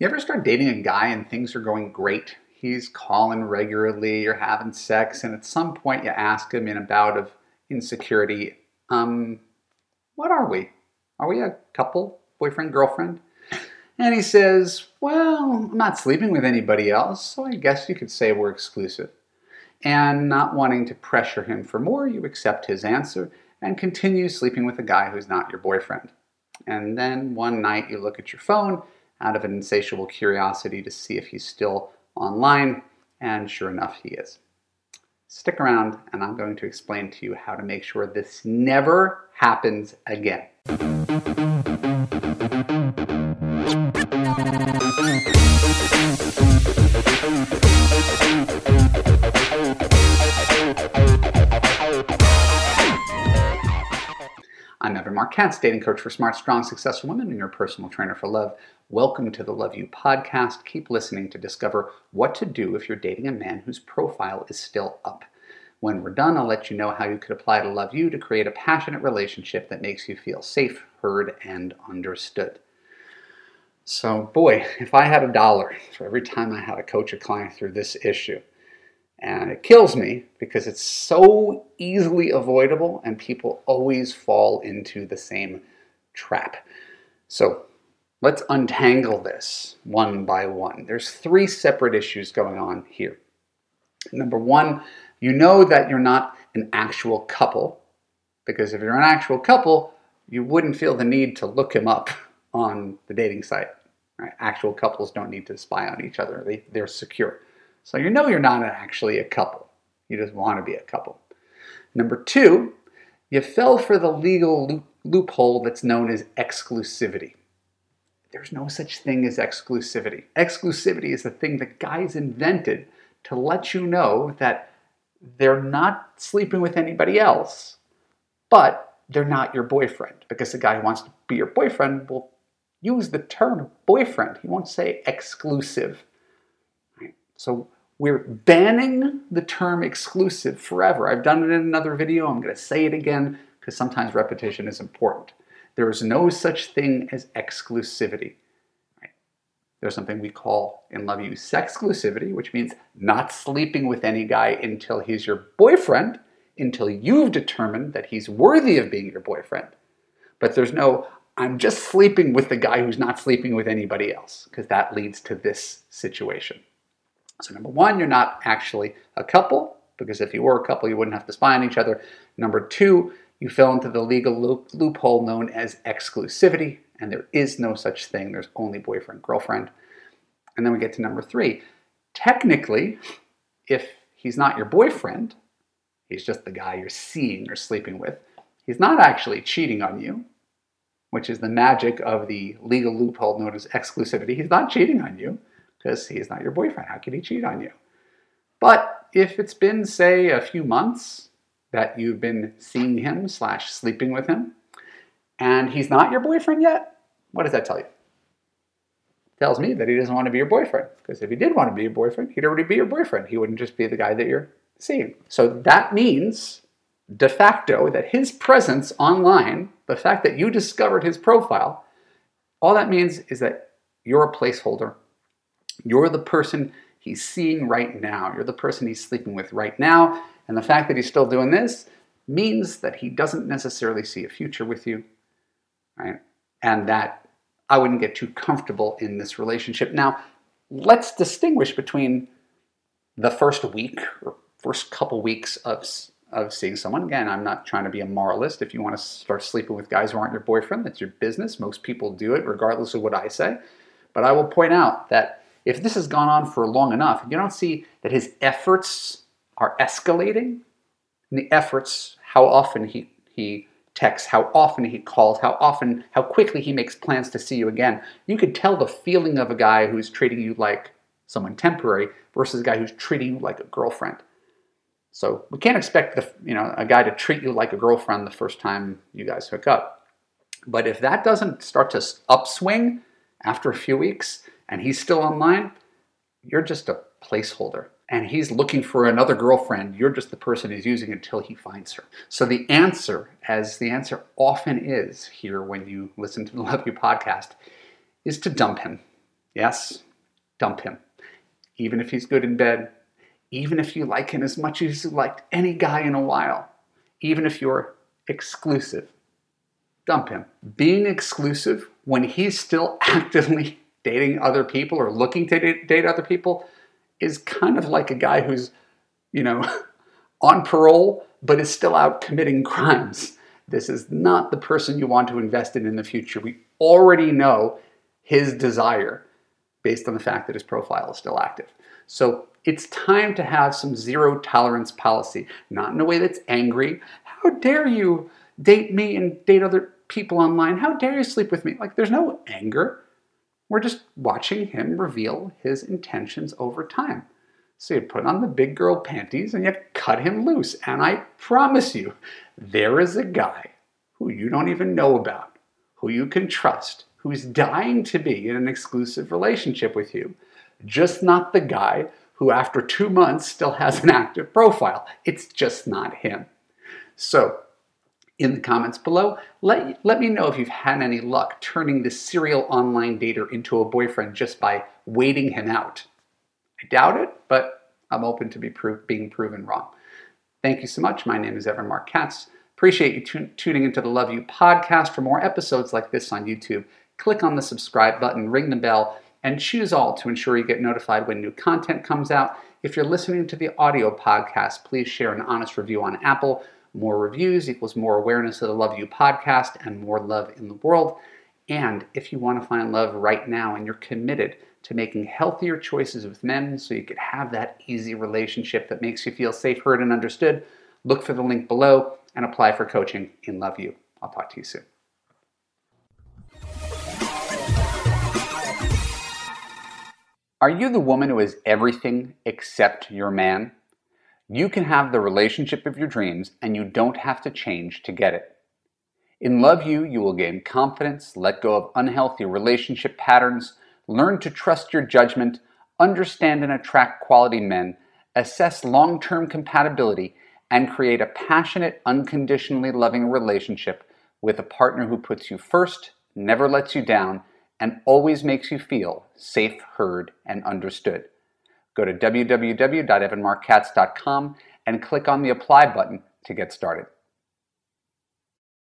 You ever start dating a guy and things are going great? He's calling regularly, you're having sex, and at some point you ask him in a bout of insecurity, um, what are we? Are we a couple, boyfriend, girlfriend? And he says, Well, I'm not sleeping with anybody else, so I guess you could say we're exclusive. And not wanting to pressure him for more, you accept his answer and continue sleeping with a guy who's not your boyfriend. And then one night you look at your phone out of an insatiable curiosity to see if he's still online, and sure enough, he is. Stick around, and I'm going to explain to you how to make sure this never happens again. I'm dating coach for smart, strong, successful women, and your personal trainer for love. Welcome to the Love U podcast. Keep listening to discover what to do if you're dating a man whose profile is still up. When we're done, I'll let you know how you could apply to Love U to create a passionate relationship that makes you feel safe, heard, and understood. So, boy, if I had a dollar for every time I had to coach a client through this issue, and it kills me because it's so easily avoidable and people always fall into the same trap. So let's untangle this one by one. There's three separate issues going on here. Number one, you know that you're not an actual couple because if you're an actual couple, you wouldn't feel the need to look him up on the dating site. Right? Actual couples don't need to spy on each other, they, they're secure. So you know you're not actually a couple. You just want to be a couple. Number two, you fell for the legal loophole that's known as exclusivity. There's no such thing as exclusivity. Exclusivity is the thing that guys invented to let you know that they're not sleeping with anybody else, but they're not your boyfriend. Because the guy who wants to be your boyfriend will use the term boyfriend. He won't say exclusive. So we're banning the term exclusive forever. I've done it in another video. I'm going to say it again because sometimes repetition is important. There is no such thing as exclusivity. Right? There's something we call in Love U sexclusivity, which means not sleeping with any guy until he's your boyfriend, until you've determined that he's worthy of being your boyfriend. But there's no, I'm just sleeping with the guy who's not sleeping with anybody else, because that leads to this situation. So, number one, you're not actually a couple, because if you were a couple, you wouldn't have to spy on each other. Number two, you fell into the legal loop, loophole known as exclusivity, and there is no such thing. There's only boyfriend, girlfriend. And then we get to number three. Technically, if he's not your boyfriend, he's just the guy you're seeing or sleeping with, he's not actually cheating on you, which is the magic of the legal loophole known as exclusivity. He's not cheating on you because he is not your boyfriend. How could he cheat on you? But if it's been, say, a few months that you've been seeing him slash sleeping with him, and he's not your boyfriend yet, what does that tell you? It tells me that he doesn't want to be your boyfriend. Because if he did want to be your boyfriend, he'd already be your boyfriend. He wouldn't just be the guy that you're seeing. So that means de facto that his presence online, the fact that you discovered his profile, all that means is that you're a placeholder you're the person he's seeing right now. You're the person he's sleeping with right now. And the fact that he's still doing this means that he doesn't necessarily see a future with you, right? And that I wouldn't get too comfortable in this relationship. Now, let's distinguish between the first week or first couple weeks of, of seeing someone. Again, I'm not trying to be a moralist. If you want to start sleeping with guys who aren't your boyfriend, that's your business. Most people do it, regardless of what I say. But I will point out that if this has gone on for long enough, you don't see that his efforts are escalating. And the efforts, how often he, he texts, how often he calls, how often, how quickly he makes plans to see you again. You could tell the feeling of a guy who's treating you like someone temporary versus a guy who's treating you like a girlfriend. So we can't expect the, you know, a guy to treat you like a girlfriend the first time you guys hook up. But if that doesn't start to upswing after a few weeks, and he's still online, you're just a placeholder. And he's looking for another girlfriend. You're just the person he's using until he finds her. So the answer, as the answer often is here when you listen to the Love U podcast, is to dump him. Yes, dump him. Even if he's good in bed, even if you like him as much as you liked any guy in a while, even if you're exclusive, dump him. Being exclusive when he's still actively dating other people or looking to date other people is kind of like a guy who's, you know, on parole but is still out committing crimes. This is not the person you want to invest in in the future. We already know his desire based on the fact that his profile is still active. So it's time to have some zero tolerance policy, not in a way that's angry. How dare you date me and date other people online? How dare you sleep with me? Like, there's no anger. We're just watching him reveal his intentions over time. So you put on the big girl panties and you cut him loose. And I promise you, there is a guy who you don't even know about, who you can trust, who's dying to be in an exclusive relationship with you. Just not the guy who, after two months, still has an active profile. It's just not him. So, in the comments below, let, let me know if you've had any luck turning this serial online dater into a boyfriend just by waiting him out. I doubt it, but I'm open to be being proven wrong. Thank you so much. My name is Evan Marc Katz. Appreciate you t- tuning into the Love U podcast. For more episodes like this on YouTube, click on the subscribe button, ring the bell, and choose all to ensure you get notified when new content comes out. If you're listening to the audio podcast, please share an honest review on Apple. More reviews equals more awareness of the Love U podcast and more love in the world. And if you want to find love right now and you're committed to making healthier choices with men so you could have that easy relationship that makes you feel safe, heard, and understood, look for the link below and apply for coaching in Love U. I'll talk to you soon. Are you the woman who is everything except your man? You can have the relationship of your dreams and you don't have to change to get it. In Love U, you will gain confidence, let go of unhealthy relationship patterns, learn to trust your judgment, understand and attract quality men, assess long term compatibility, and create a passionate, unconditionally loving relationship with a partner who puts you first, never lets you down, and always makes you feel safe, heard, and understood. Go to www.evanmarckatz.com and click on the apply button to get started.